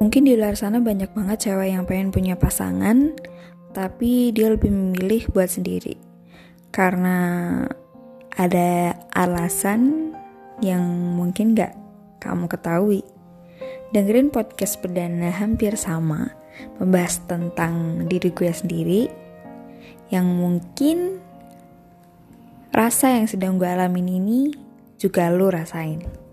Mungkin di luar sana banyak banget cewek yang pengen punya pasangan, tapi dia lebih memilih buat sendiri. Karena ada alasan yang mungkin gak kamu ketahui. Dengerin podcast perdana hampir sama, membahas tentang diri gue sendiri, yang mungkin rasa yang sedang gue alamin ini juga lu rasain.